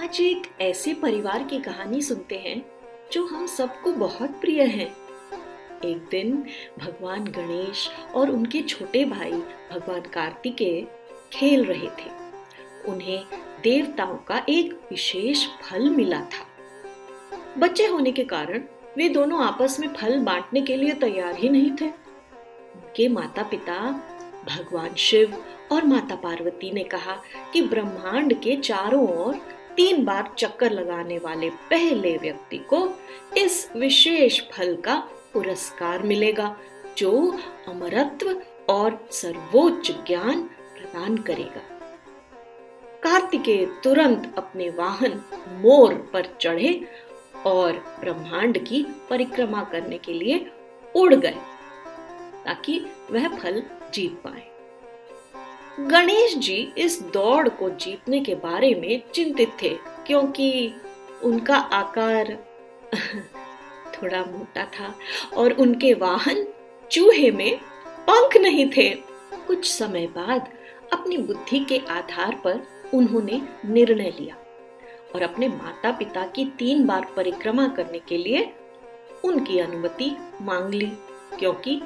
आज एक ऐसे परिवार की कहानी सुनते हैं, जो हम सबको बहुत प्रिय है। एक दिन भगवान गणेश और उनके छोटे भाई भगवान कार्तिकेय खेल रहे थे। उन्हें देवताओं का एक विशेष फल मिला था। बच्चे होने के कारण वे दोनों आपस में फल बांटने के लिए तैयार ही नहीं थे। उनके माता पिता भगवान शिव और माता पार्वती ने कहा कि ब्रह्मांड के चारों ओर तीन बार चक्कर लगाने वाले पहले व्यक्ति को इस विशेष फल का पुरस्कार मिलेगा, जो अमरत्व और सर्वोच्च ज्ञान प्रदान करेगा। कार्तिकेय तुरंत अपने वाहन मोर पर चढ़े और ब्रह्मांड की परिक्रमा करने के लिए उड़ गए, ताकि वह फल जीत पाए। गणेश जी इस दौड़ को जीतने के बारे में चिंतित थे, क्योंकि उनका आकार थोड़ा मोटा था और उनके वाहन चूहे में पंख नहीं थे। कुछ समय बाद अपनी बुद्धि के आधार पर उन्होंने निर्णय लिया और अपने माता पिता की तीन बार परिक्रमा करने के लिए उनकी अनुमति मांग ली, क्योंकि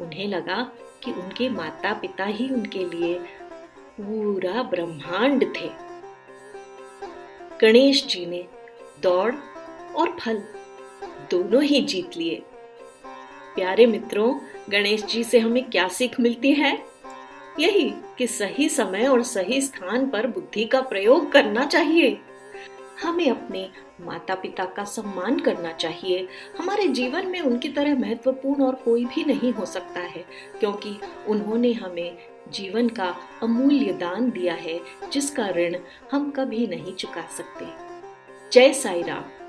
उन्हें लगा कि उनके माता पिता ही उनके लिए पूरा ब्रह्मांड थे। गणेश जी ने दौड़ और फल दोनों ही जीत लिए। प्यारे मित्रों, गणेश जी से हमें क्या सीख मिलती है? यही कि सही समय और सही स्थान पर बुद्धि का प्रयोग करना चाहिए। हमें अपने माता पिता का सम्मान करना चाहिए। हमारे जीवन में उनकी तरह महत्वपूर्ण और कोई भी नहीं हो सकता है, क्योंकि उन्होंने हमें जीवन का अमूल्य दान दिया है, जिसका ऋण हम कभी नहीं चुका सकते। जय साई राम